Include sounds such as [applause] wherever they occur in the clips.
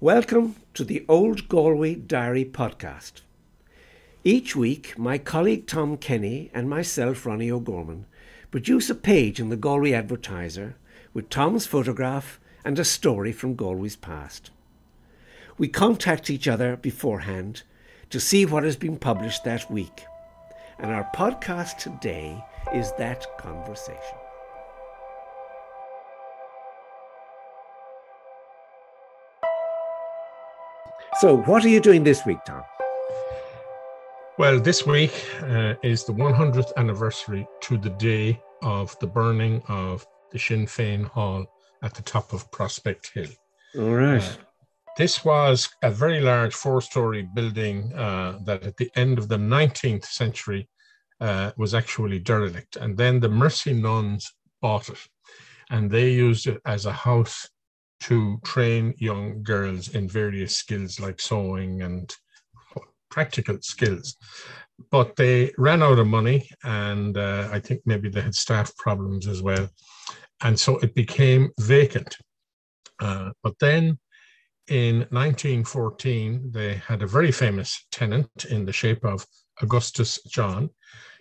Welcome to the Old Galway Diary podcast. Each week, my colleague Tom Kenny and myself, Ronnie O'Gorman, produce a page in the Galway Advertiser with Tom's photograph and a story from Galway's past. We contact each other beforehand to see what has been published that week, and our podcast today is that conversation. So, what are you doing this week, Tom? Well, this week uh, is the 100th anniversary to the day of the burning of the Sinn Féin Hall at the top of Prospect Hill. All right. Uh, this was a very large four story building uh, that at the end of the 19th century uh, was actually derelict. And then the Mercy Nuns bought it and they used it as a house to train young girls in various skills like sewing and practical skills. But they ran out of money, and uh, I think maybe they had staff problems as well. And so it became vacant. Uh, but then in 1914, they had a very famous tenant in the shape of Augustus John.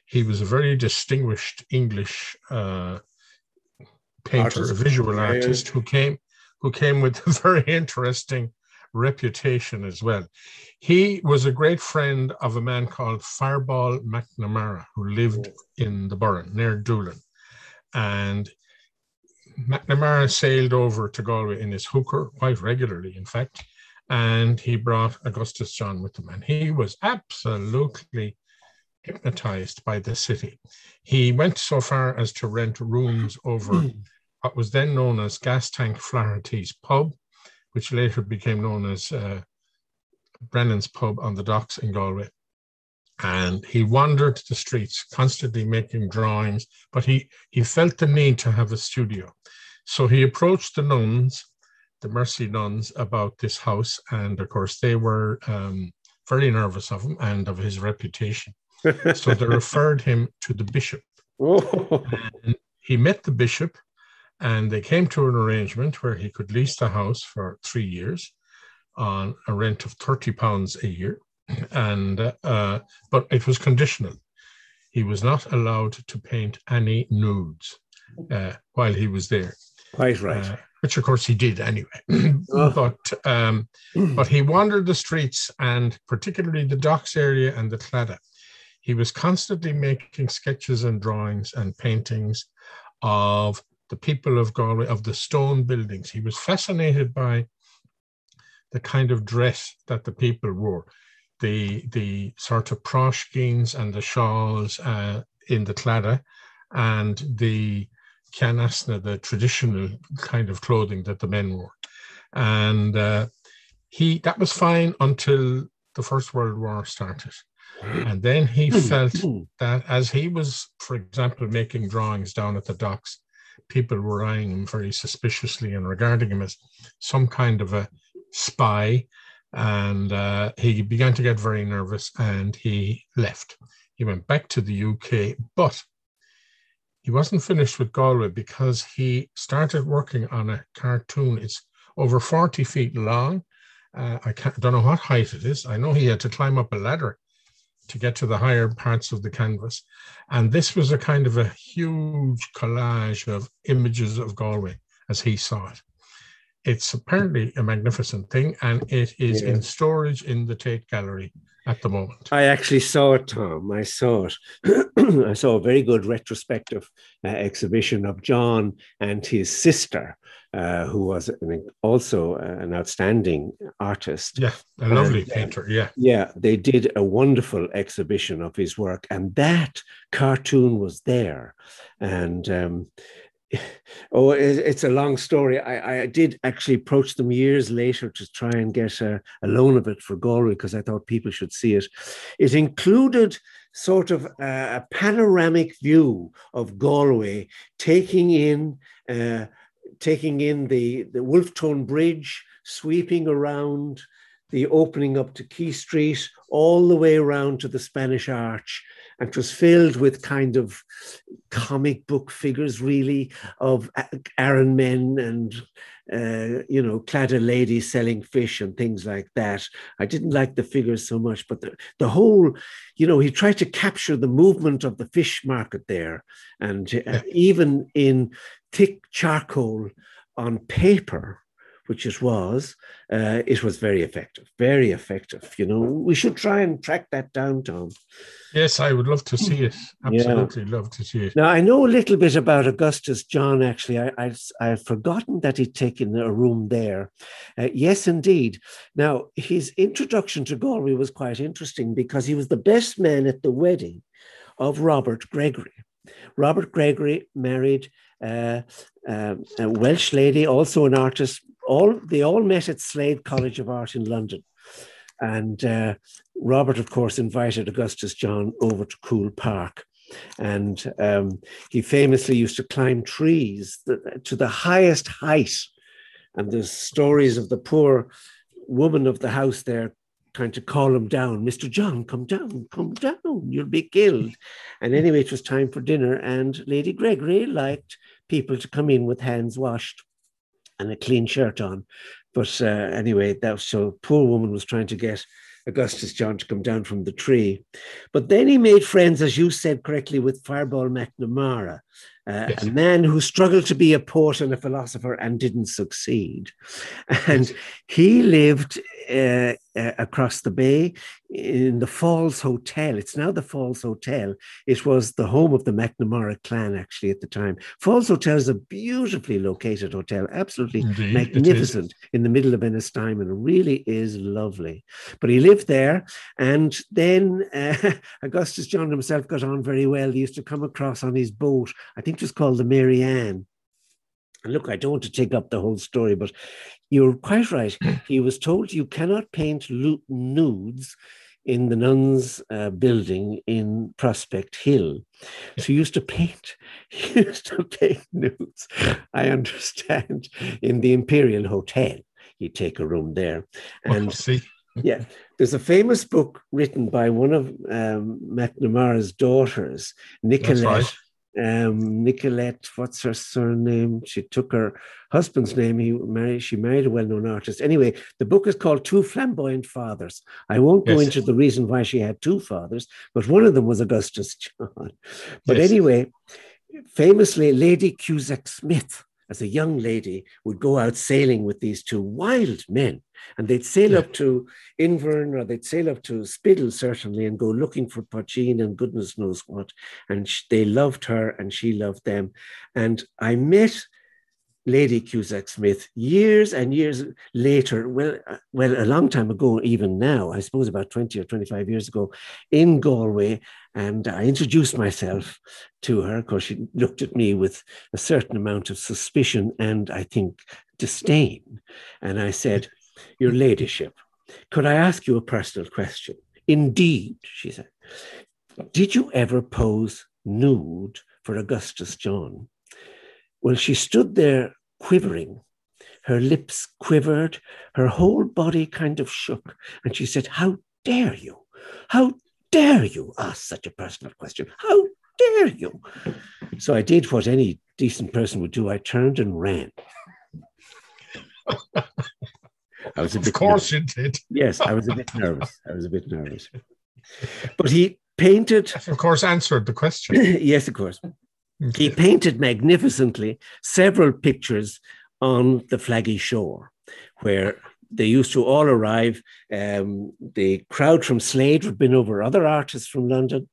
He was a very distinguished English uh, painter, artist. a visual artist who came who came with a [laughs] very interesting reputation as well. He was a great friend of a man called Fireball McNamara, who lived in the Burren near Doolin. And McNamara sailed over to Galway in his hooker quite regularly, in fact, and he brought Augustus John with him. And he was absolutely hypnotized by the city. He went so far as to rent rooms over hmm. What was then known as Gas Tank Flaherty's Pub, which later became known as uh, Brennan's Pub on the docks in Galway. And he wandered the streets, constantly making drawings, but he, he felt the need to have a studio. So he approached the nuns, the Mercy nuns, about this house. And of course, they were um, very nervous of him and of his reputation. [laughs] so they referred him to the bishop. and he met the bishop and they came to an arrangement where he could lease the house for three years on a rent of 30 pounds a year. And, uh, but it was conditional. He was not allowed to paint any nudes uh, while he was there. Quite right. Uh, which of course he did anyway. [clears throat] But um, but he wandered the streets and particularly the docks area and the Claddagh. He was constantly making sketches and drawings and paintings of the people of Galway, of the stone buildings. He was fascinated by the kind of dress that the people wore, the the sort of proshkins and the shawls uh, in the Claddagh, and the canasna, the traditional kind of clothing that the men wore. And uh, he that was fine until the First World War started. And then he hmm. felt that as he was, for example, making drawings down at the docks, people were eyeing him very suspiciously and regarding him as some kind of a spy. And uh, he began to get very nervous and he left. He went back to the UK, but he wasn't finished with Galway because he started working on a cartoon. It's over 40 feet long. Uh, I, I don't know what height it is. I know he had to climb up a ladder to get to the higher parts of the canvas. And this was a kind of a huge collage of images of Galway as he saw it. It's apparently a magnificent thing, and it is yeah. in storage in the Tate Gallery at the moment. I actually saw it, Tom. I saw it. [clears throat] I saw a very good retrospective uh, exhibition of John and his sister uh, who was an, also an outstanding artist. Yeah, a lovely and, uh, painter. Yeah. Yeah, they did a wonderful exhibition of his work, and that cartoon was there. And um, oh, it's a long story. I, I did actually approach them years later to try and get a, a loan of it for Galway because I thought people should see it. It included sort of a, a panoramic view of Galway, taking in. Uh, taking in the, the Wolfe Tone Bridge, sweeping around the opening up to Quay Street, all the way around to the Spanish Arch, and it was filled with kind of comic book figures, really, of Aran men and uh, you know, Claddagh lady selling fish and things like that. I didn't like the figures so much, but the, the whole, you know, he tried to capture the movement of the fish market there. And uh, even in thick charcoal on paper, which it was, uh, it was very effective, very effective. You know, we should try and track that down, Tom. Yes, I would love to see it. Absolutely yeah. love to see it. Now, I know a little bit about Augustus John, actually. I, I, I had forgotten that he'd taken a room there. Uh, yes, indeed. Now, his introduction to Galway was quite interesting because he was the best man at the wedding of Robert Gregory. Robert Gregory married uh, uh, a Welsh lady, also an artist, all they all met at Slade College of Art in London. And uh, Robert, of course, invited Augustus John over to Coole Park. And um, he famously used to climb trees to the highest height. And there's stories of the poor woman of the house there trying to call him down. Mr. John, come down, come down, you'll be killed. And anyway, it was time for dinner, and Lady Gregory liked people to come in with hands washed and a clean shirt on. But uh, anyway, that was, so poor woman was trying to get Augustus John to come down from the tree. But then he made friends, as you said correctly, with Fireball McNamara, uh, yes. a man who struggled to be a poet and a philosopher and didn't succeed. And he lived uh, uh, across the bay in the Falls Hotel. It's now the Falls Hotel. It was the home of the McNamara clan, actually, at the time. Falls Hotel is a beautifully located hotel, absolutely Indeed, magnificent in the middle of Ennistymon. It really is lovely. But he lived there. And then uh, [laughs] Augustus John himself got on very well. He used to come across on his boat, I think it was called the Mary Ann. And look, I don't want to take up the whole story, but you're quite right. [clears throat] He was told you cannot paint nudes in the nuns' uh, building in Prospect Hill. So he used to paint, [laughs] he used to paint nudes, I understand, in the Imperial Hotel. He'd take a room there. And see. yeah, there's a famous book written by one of um, McNamara's daughters, Nicolette um, Nicolette, what's her surname? She took her husband's name. He married, she married a well-known artist. Anyway, the book is called Two Flamboyant Fathers. I won't go yes. into the reason why she had two fathers, but one of them was Augustus John. But yes. anyway, famously, Lady Cusack Smith as a young lady, would go out sailing with these two wild men. And they'd sail yeah. up to Inverin or they'd sail up to Spiddal, certainly, and go looking for Poitín and goodness knows what. And they loved her and she loved them. And I met Lady Cusack Smith years and years later, well, uh, well, a long time ago, even now, I suppose about 20 or 25 years ago, in Galway. And I introduced myself to her. Of course, she looked at me with a certain amount of suspicion and I think disdain. And I said, Your Ladyship, could I ask you a personal question? Indeed, she said. Did you ever pose nude for Augustus John? Well, she stood there quivering. Her lips quivered, her whole body kind of shook. And she said, How dare you? How dare you ask such a personal question? How dare you? So I did what any decent person would do. I turned and ran. I was a bit of course nervous. you did. yes, I was a bit nervous. I was a bit nervous. But he painted. Of course, answered the question. [laughs] yes, of course. He painted magnificently several pictures on the Flaggy Shore, where they used to all arrive. Um, the crowd from Slade would bring over other artists from London,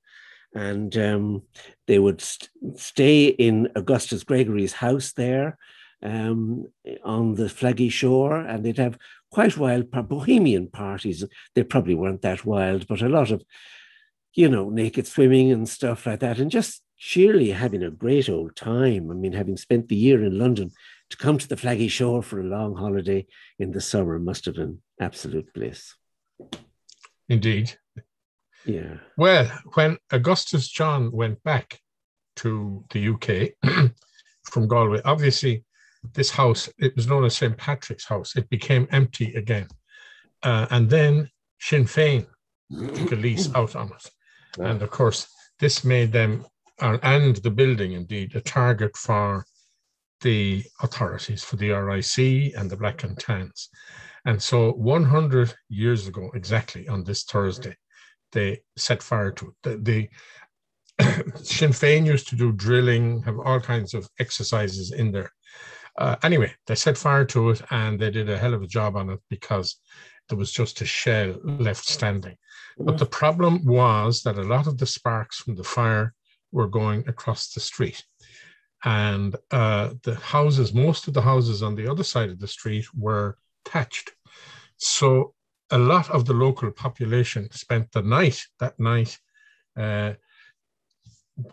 and um, they would st- stay in Augustus Gregory's house there um, on the Flaggy Shore, and they'd have quite wild bohemian parties. They probably weren't that wild, but a lot of, you know, naked swimming and stuff like that, and just sheerly having a great old time. I mean, having spent the year in London, to come to the Flaggy Shore for a long holiday in the summer must have been absolute bliss. Indeed. Yeah. Well, when Augustus John went back to the UK [clears throat] from Galway, obviously this house, it was known as St. Patrick's House, it became empty again. uh, and then Sinn Féin took a lease [clears throat] out on it. And of course, this made them, and the building indeed, a target for the authorities, for the RIC and the Black and Tans. And so 100 years ago, exactly on this Thursday, they set fire to it. The, the [coughs] Sinn Féin used to do drilling, have all kinds of exercises in there. Uh, anyway, they set fire to it and they did a hell of a job on it because there was just a shell left standing. But the problem was that a lot of the sparks from the fire were going across the street. And uh, the houses, most of the houses on the other side of the street were thatched. So a lot of the local population spent the night, that night, uh,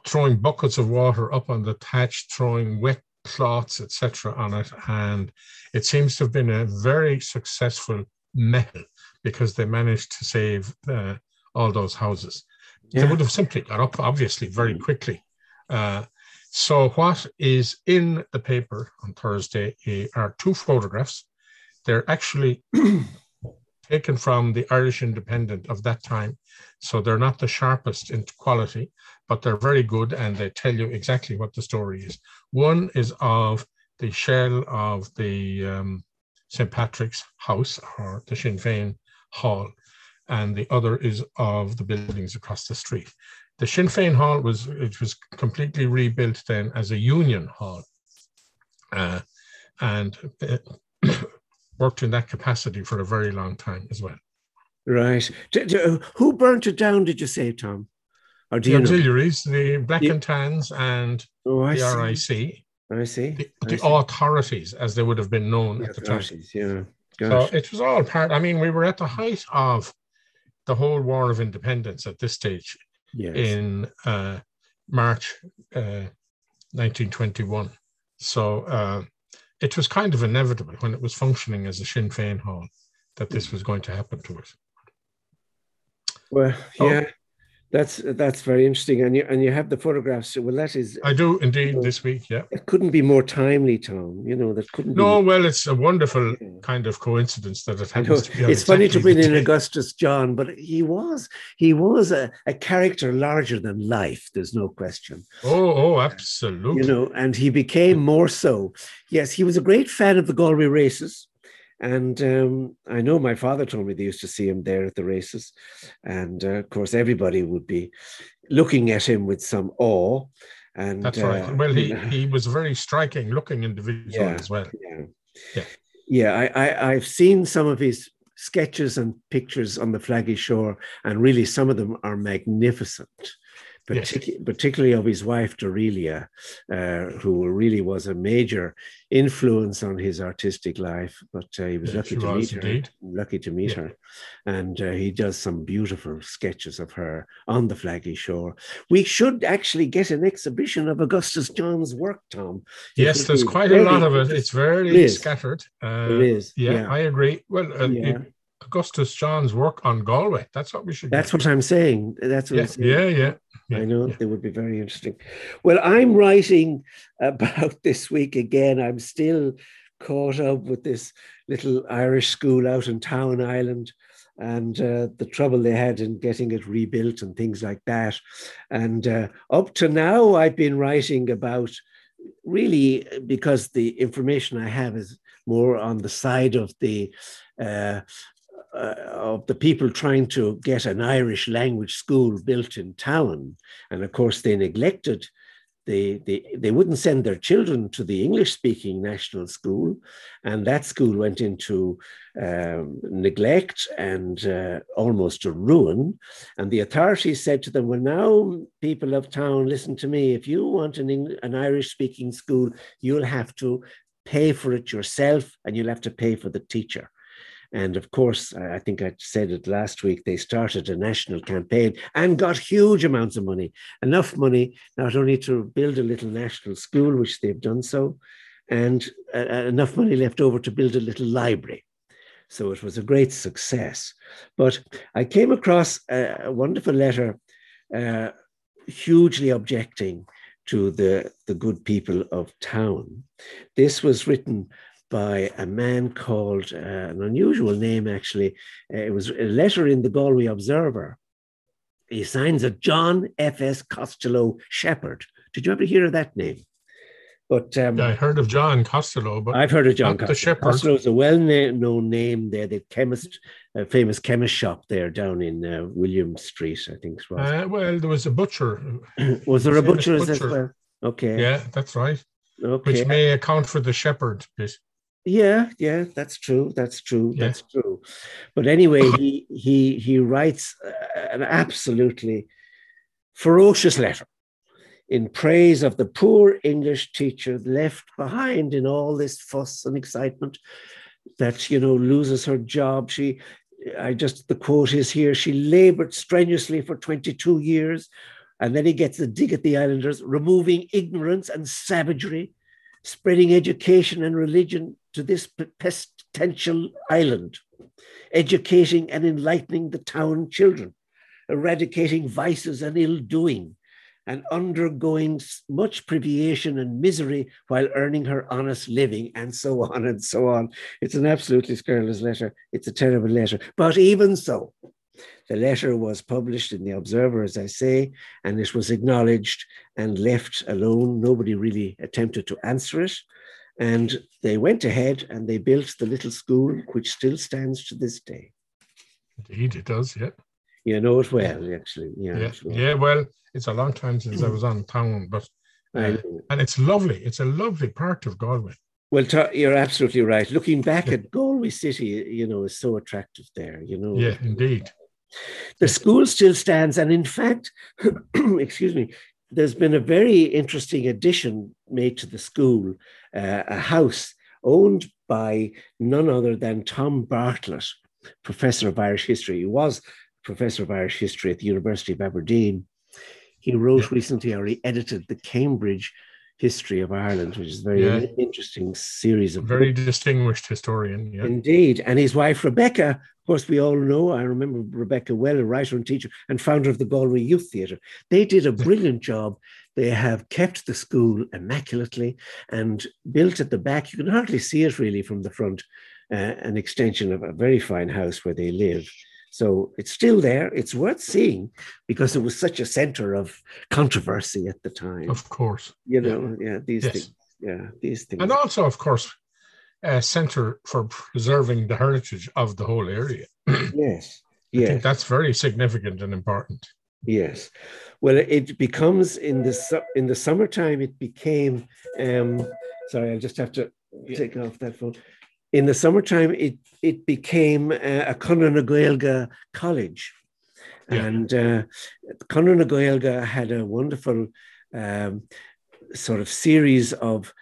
throwing buckets of water up on the thatch, throwing wet cloths, etc., on it. And it seems to have been a very successful method because they managed to save uh, all those houses. Yeah. They would have simply got up, obviously, very mm. quickly. Uh, so, what is in the paper on Thursday are two photographs. They're actually [clears throat] taken from the Irish Independent of that time. So, they're not the sharpest in quality, but they're very good and they tell you exactly what the story is. One is of the shell of the um, St. Patrick's House or the Sinn Féin Hall, and the other is of the buildings across the street. The Sinn Féin Hall was it was completely rebuilt then as a union hall, uh, and [coughs] worked in that capacity for a very long time as well. Right. who burnt it down? Did you say, Tom? Or do the auxiliaries, know? the Black and Tans, and oh, the see. RIC. I see. The, the see. authorities, as they would have been known the at the time. Yeah. Gosh. So it was all part. I mean, we were at the height of the whole War of Independence at this stage yes. in uh, March uh, 1921. So uh, it was kind of inevitable when it was functioning as a Sinn Féin hall that this was going to happen to us. Well, yeah, that's that's very interesting, and you and you have the photographs. Well, that is. I do indeed you know, this week. Yeah, it couldn't be more timely, Tom. You know that couldn't. No, be... well, it's a wonderful kind of coincidence that it happens. To be. it's funny to bring in Augustus John, but he was he was a, a character larger than life. There's no question. Oh, oh, absolutely. You know, and he became more so. Yes, he was a great fan of the Galway races. And um, I know my father told me they used to see him there at the races. And uh, of course, everybody would be looking at him with some awe. And that's right. Uh, well, he, [laughs] he was a very striking looking individual yeah, as well. Yeah. Yeah. Yeah. I, I, I've seen some of his sketches and pictures on the Flaggy Shore, and really some of them are magnificent yes. particularly of his wife Dorelia, uh, who really was a major influence on his artistic life. But uh, he was lucky to was, meet her. Lucky to meet her, and uh, he does some beautiful sketches of her on the Flaggy Shore. We should actually get an exhibition of Augustus John's work, Tom. Yes, there's quite a lot of it. It's very it scattered. Uh, it is. Yeah, yeah, I agree. Well, uh, yeah. It, Augustus John's work on Galway. That's what we should. That's get. what I'm saying. That's what yeah, I'm saying. Yeah, yeah, yeah. I know yeah. they would be very interesting. Well, I'm writing about [laughs] this week again. I'm still caught up with this little Irish school out in Tawin Island and uh, the trouble they had in getting it rebuilt and things like that. And uh, up to now, I've been writing about really because the information I have is more on the side of the uh, uh, of the people trying to get an Irish language school built in Tawin. And of course, they neglected, they, they, they wouldn't send their children to the English speaking national school. And that school went into um, neglect and uh, almost a ruin. And the authorities said to them, Well, now, people of Tawin, listen to me. If you want an, an Irish speaking school, you'll have to pay for it yourself and you'll have to pay for the teacher. And of course, I think I said it last week, they started a national campaign and got huge amounts of money, enough money not only to build a little national school, which they've done so, and uh, uh, enough money left over to build a little library. So it was a great success. But I came across a, a wonderful letter, uh, hugely objecting to the, the good people of Tawin. This was written by a man called uh, an unusual name, actually. Uh, it was a letter in the Galway Observer. He signs it John F.S. Costello Shepherd. Did you ever hear of that name? But um, yeah, I heard of John Costello, but I've heard of John not the Costello. shepherd. Costello is a well-known name there. The chemist, a famous chemist shop there down in uh, William Street, I think it was. uh, well, there was a butcher. [clears throat] was there a butcher, butcher's as well? Okay. Yeah, that's right. Okay. Which may account for the shepherd bit. Yeah, yeah, that's true. That's true. Yeah. That's true. But anyway, he he he writes uh, an absolutely ferocious letter in praise of the poor English teacher left behind in all this fuss and excitement that you know loses her job. She, I just the quote is here. She laboured strenuously for twenty two years, and then he gets a dig at the islanders, removing ignorance and savagery, spreading education and religion to this p- pestilential island, educating and enlightening the Tawin children, eradicating vices and ill doing, and undergoing much privation and misery while earning her honest living, and so [laughs] on and so on. It's an absolutely scurrilous letter. It's a terrible letter. But even so, the letter was published in the Observer, as I say, and it was acknowledged and left alone. Nobody really attempted to answer it. And they went ahead and they built the little school, which still stands to this day. Indeed, it does. Yeah. You know it well, actually. Yeah, Yeah. sure. Yeah. Well, it's a long time since I was on Tawin, but uh, and it's lovely. It's a lovely part of Galway. Well, you're absolutely right. Looking back at Galway City, you know, is so attractive there. You know, Yeah, indeed. the school still stands, and in fact, [clears throat] excuse me, there's been a very interesting addition made to the school, uh, a house owned by none other than Tom Bartlett, professor of Irish history. He was professor of Irish history at the University of Aberdeen. He wrote recently, or he edited the Cambridge History of Ireland, which is a very Yeah. interesting series of Very distinguished historian. Yeah. Indeed. And his wife, Rebecca, of course, we all know, I remember Rebecca well, a writer and teacher and founder of the Galway Youth Theatre. They did a brilliant [laughs] job. They have kept the school immaculately and built at the back. You can hardly see it really from the front, uh, an extension of a very fine house where they live. So it's still there. It's worth seeing because it was such a center of controversy at the time. Of course. you know, yeah, these Yes. things. Yeah, these things. And also, of course, a centre for preserving the heritage of the whole area. [clears throat] Yes. I Yes. think that's very significant and important. Yes. Well, it becomes in the su- in the summertime. It became. Um, sorry, I just have to take off that phone. In the summertime, it it became a Conradh na Gaeilge college, Yeah. and uh, Conradh na Gaeilge had a wonderful um, sort of series of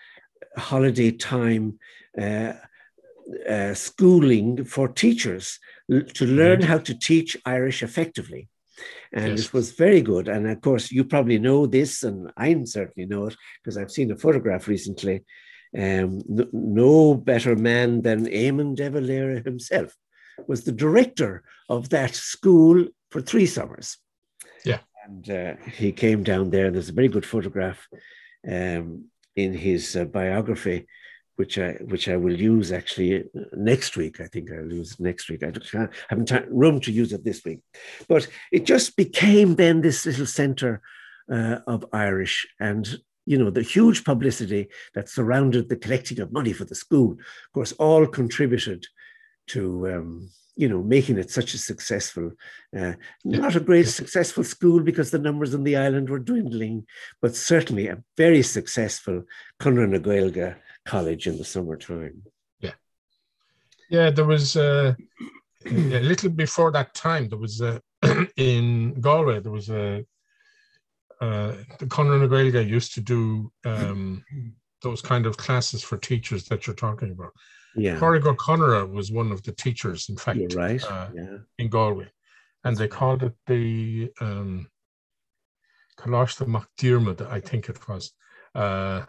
holiday time uh, uh, schooling for teachers to learn how to teach Irish effectively. And Yes. it was very good. And of course, you probably know this, and I certainly know it because I've seen a photograph recently. Um, n- no better man than Eamon de Valera himself was the director of that school for three summers. Yeah. And uh, he came down there, and there's a very good photograph um, in his uh, biography, which I which I will use actually uh, next week. I think I'll use next week. I don't- can't, haven't ti- room to use it this week, but it just became then this little centre uh, of Irish and. You know, the huge publicity that surrounded the collecting of money for the school, of course, all contributed to, um, you know, making it such a successful, uh, not a great successful school because the numbers on the island were dwindling, but certainly a very successful Conradh na college in the summertime. Yeah, Yeah, there was uh, [clears throat] a little before that time. There was uh, [clears throat] in Galway. There was a uh, the Conor Gaeilge used to do um, those kind of classes for teachers that you're talking about. Yeah, Corrigan Conora was one of the teachers, in fact, you're right. uh, yeah, in Galway, and they called it the um, Colosh the MacDiarmid, I think it was. Uh,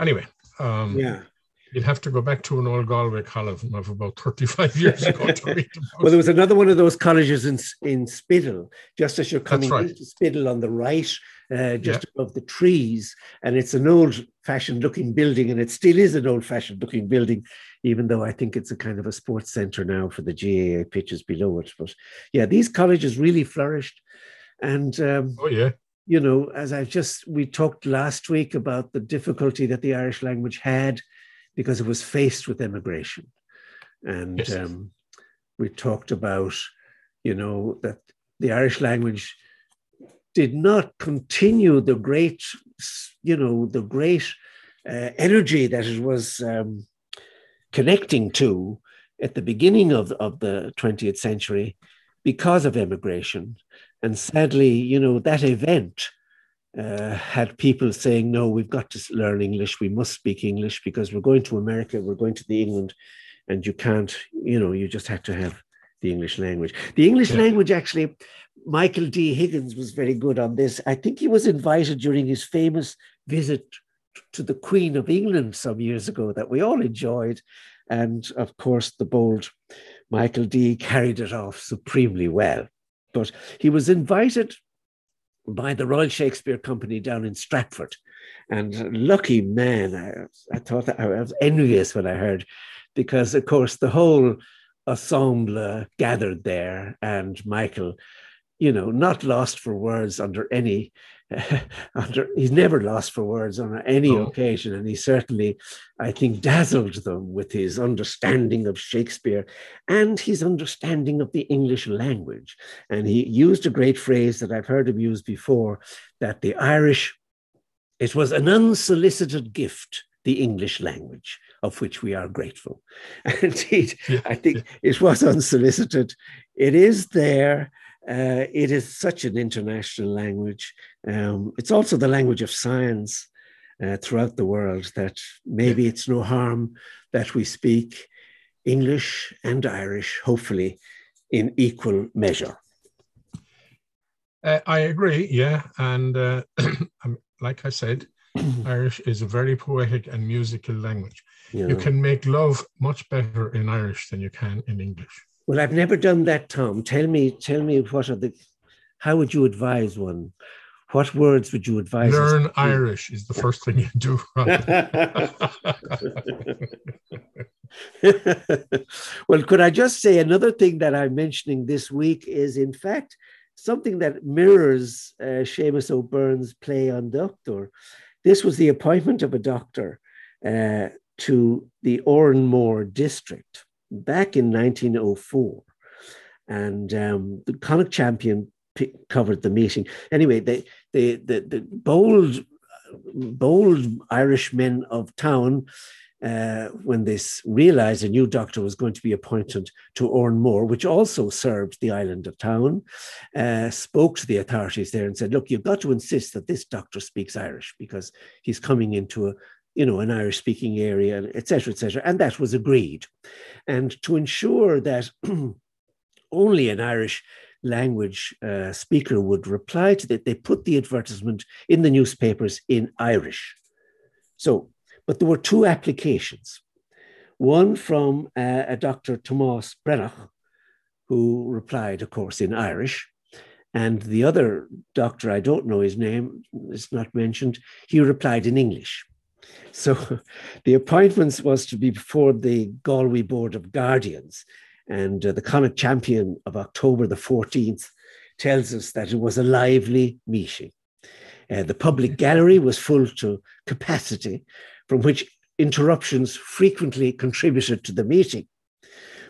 anyway, um, yeah. You'd have to go back to an old Galway column of about 35 [laughs] years ago to read about Well, there was another one of those colleges in in Spiddal, just as you're coming right. into Spiddal on the right, uh, just yeah. above the trees. And it's an old fashioned looking building, and it still is an old fashioned looking building, even though I think it's a kind of a sports center now for the GAA pitches below it. But yeah, these colleges really flourished. And um, oh, yeah. You know, as I've just, we talked last week about the difficulty that the Irish language had because it was faced with immigration. And yes. um, we talked about, you know, that the Irish language did not continue the great, you know, the great uh, energy that it was um, connecting to at the beginning of, of the 20th century because of immigration. And sadly, you know, that event uh, had people saying, no, we've got to learn English. We must speak English because we're going to America, we're going to the England, and you can't, you know, you just have to have the English language. The English yeah. language, actually, Michael D. Higgins was very good on this. I think he was invited during his famous visit to the Queen of England some years ago that we all enjoyed. And of course, the bold Michael D carried it off supremely well. But he was invited by the Royal Shakespeare Company down in Stratford. And lucky man, I, I thought I was envious when I heard, because of course the whole ensemble uh, gathered there, and Michael, you know, not lost for words under any [laughs] under he's never lost for words on any oh. occasion and he certainly i think dazzled them with his understanding of shakespeare and his understanding of the english language and he used a great phrase that i've heard him use before that the irish it was an unsolicited gift the english language of which we are grateful [laughs] indeed yeah, i think yeah. it was unsolicited it is there uh, it is such an international language. Um, it's also the language of science uh, throughout the world that maybe it's no harm that we speak English and Irish, hopefully, in equal measure. Uh, I agree, yeah. And uh, [clears throat] like I said, [clears throat] Irish is a very poetic and musical language. Yeah. You can make love much better in Irish than you can in English. Well, I've never done that, Tom. Tell me, tell me what are the, how would you advise one? What words would you advise? Learn Irish is the first thing you do. [laughs] well, could I just say another thing that I'm mentioning this week is, in fact, something that mirrors uh, Seamus O'Byrne's play on Doctor. This was the appointment of a doctor uh, to the Oranmore district back in 1904. And um, the Connacht champion p- covered the meeting. Anyway, they, they, the, the bold, bold Irish men of Tawin, uh, when they realized a new doctor was going to be appointed to Oranmore, which also served the island of Tawin, uh, spoke to the authorities there and said, look, you've got to insist that this doctor speaks Irish because he's coming into a, you know, an Irish speaking area, etc., etc. And that was agreed. And to ensure that [clears throat] only an Irish language uh, speaker would reply to that, they put the advertisement in the newspapers in Irish. So, but there were two applications. One from uh, a Dr. Tomas Brennach, who replied, of course, in Irish. And the other doctor, I don't know his name, is not mentioned, he replied in English. So [laughs] the appointments was to be before the Galway Board of Guardians. And uh, the Connacht champion of October the 14th tells us that it was a lively meeting. Uh, the public gallery was full to capacity, from which interruptions frequently contributed to the meeting.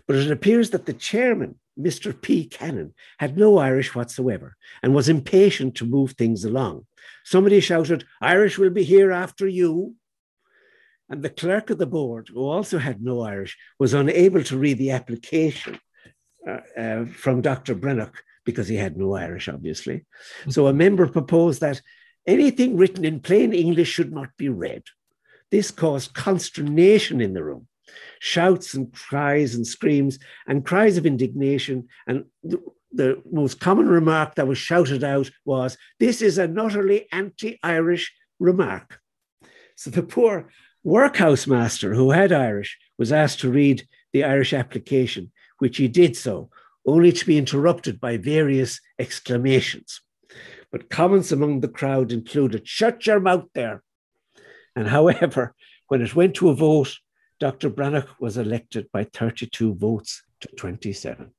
But it appears that the chairman, Mr. P. Cannon, had no Irish whatsoever and was impatient to move things along. Somebody shouted, Irish will be here after you. And the clerk of the board, who also had no Irish, was unable to read the application uh, uh, from Dr. Brennach because he had no Irish, obviously. So a member proposed that anything written in plain English should not be read. This caused consternation in the room, shouts and cries and screams and cries of indignation. And the, the most common remark that was shouted out was, This is an utterly anti Irish remark. So the poor workhouse master who had Irish was asked to read the Irish application, which he did so, only to be interrupted by various exclamations. but comments among the crowd included, Shut your mouth there. And however, [laughs] when it went to a vote, Dr. Brannock was elected by 32 votes to 27.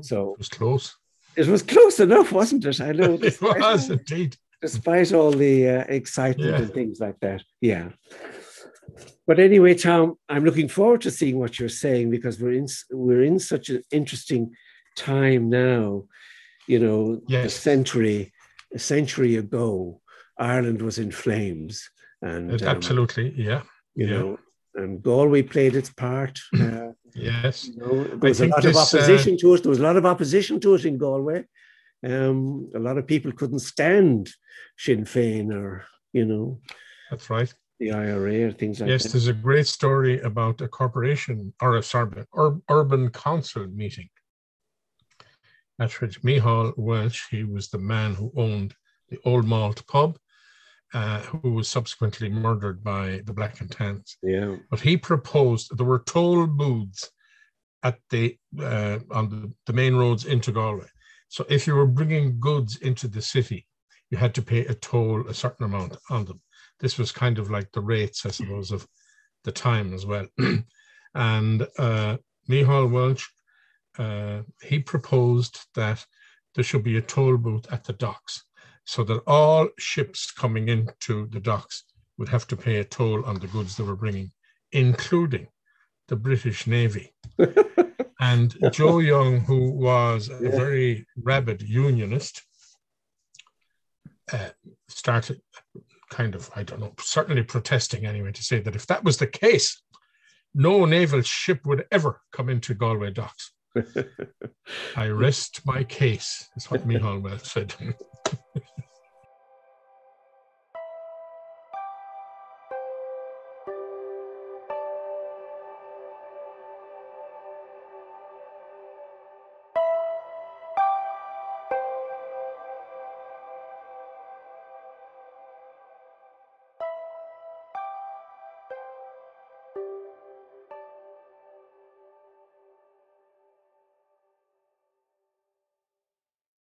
So it was close. It was close enough, wasn't it? I know. [laughs] it was indeed. Despite all the uh, excitement yeah. and things like that. Yeah. But anyway, Tom, I'm looking forward to seeing what you're saying because we're in we're in such an interesting time now. You know, yes. a century a century ago, Ireland was in flames, and um, absolutely, yeah, you yeah. know, and Galway played its part. Uh, yes, you know, there was a lot this, of opposition uh, to it. There was a lot of opposition to it in Galway. Um, a lot of people couldn't stand Sinn Féin or you know. That's right. The IRA or things like yes, that. Yes, there's a great story about a corporation or a sorry, ur- urban council meeting at which Micheál Welsh, he was the man who owned the Old Malt pub, uh, who was subsequently murdered by the Black and Tans. Yeah. But he proposed there were toll booths at the uh, on the, the main roads into Galway. So if you were bringing goods into the city, you had to pay a toll, a certain amount on them. This was kind of like the rates, I suppose, of the time as well. [clears throat] and uh, Micheál Welch, uh, he proposed that there should be a toll booth at the docks so that all ships coming into the docks would have to pay a toll on the goods they were bringing, including the British Navy. [laughs] and Joe Young, who was a very rabid unionist, uh, started kind of, I don't know, certainly protesting anyway, to say that if that was the case, no naval ship would ever come into Galway docks. [laughs] I rest my case, is what Welch said. [laughs]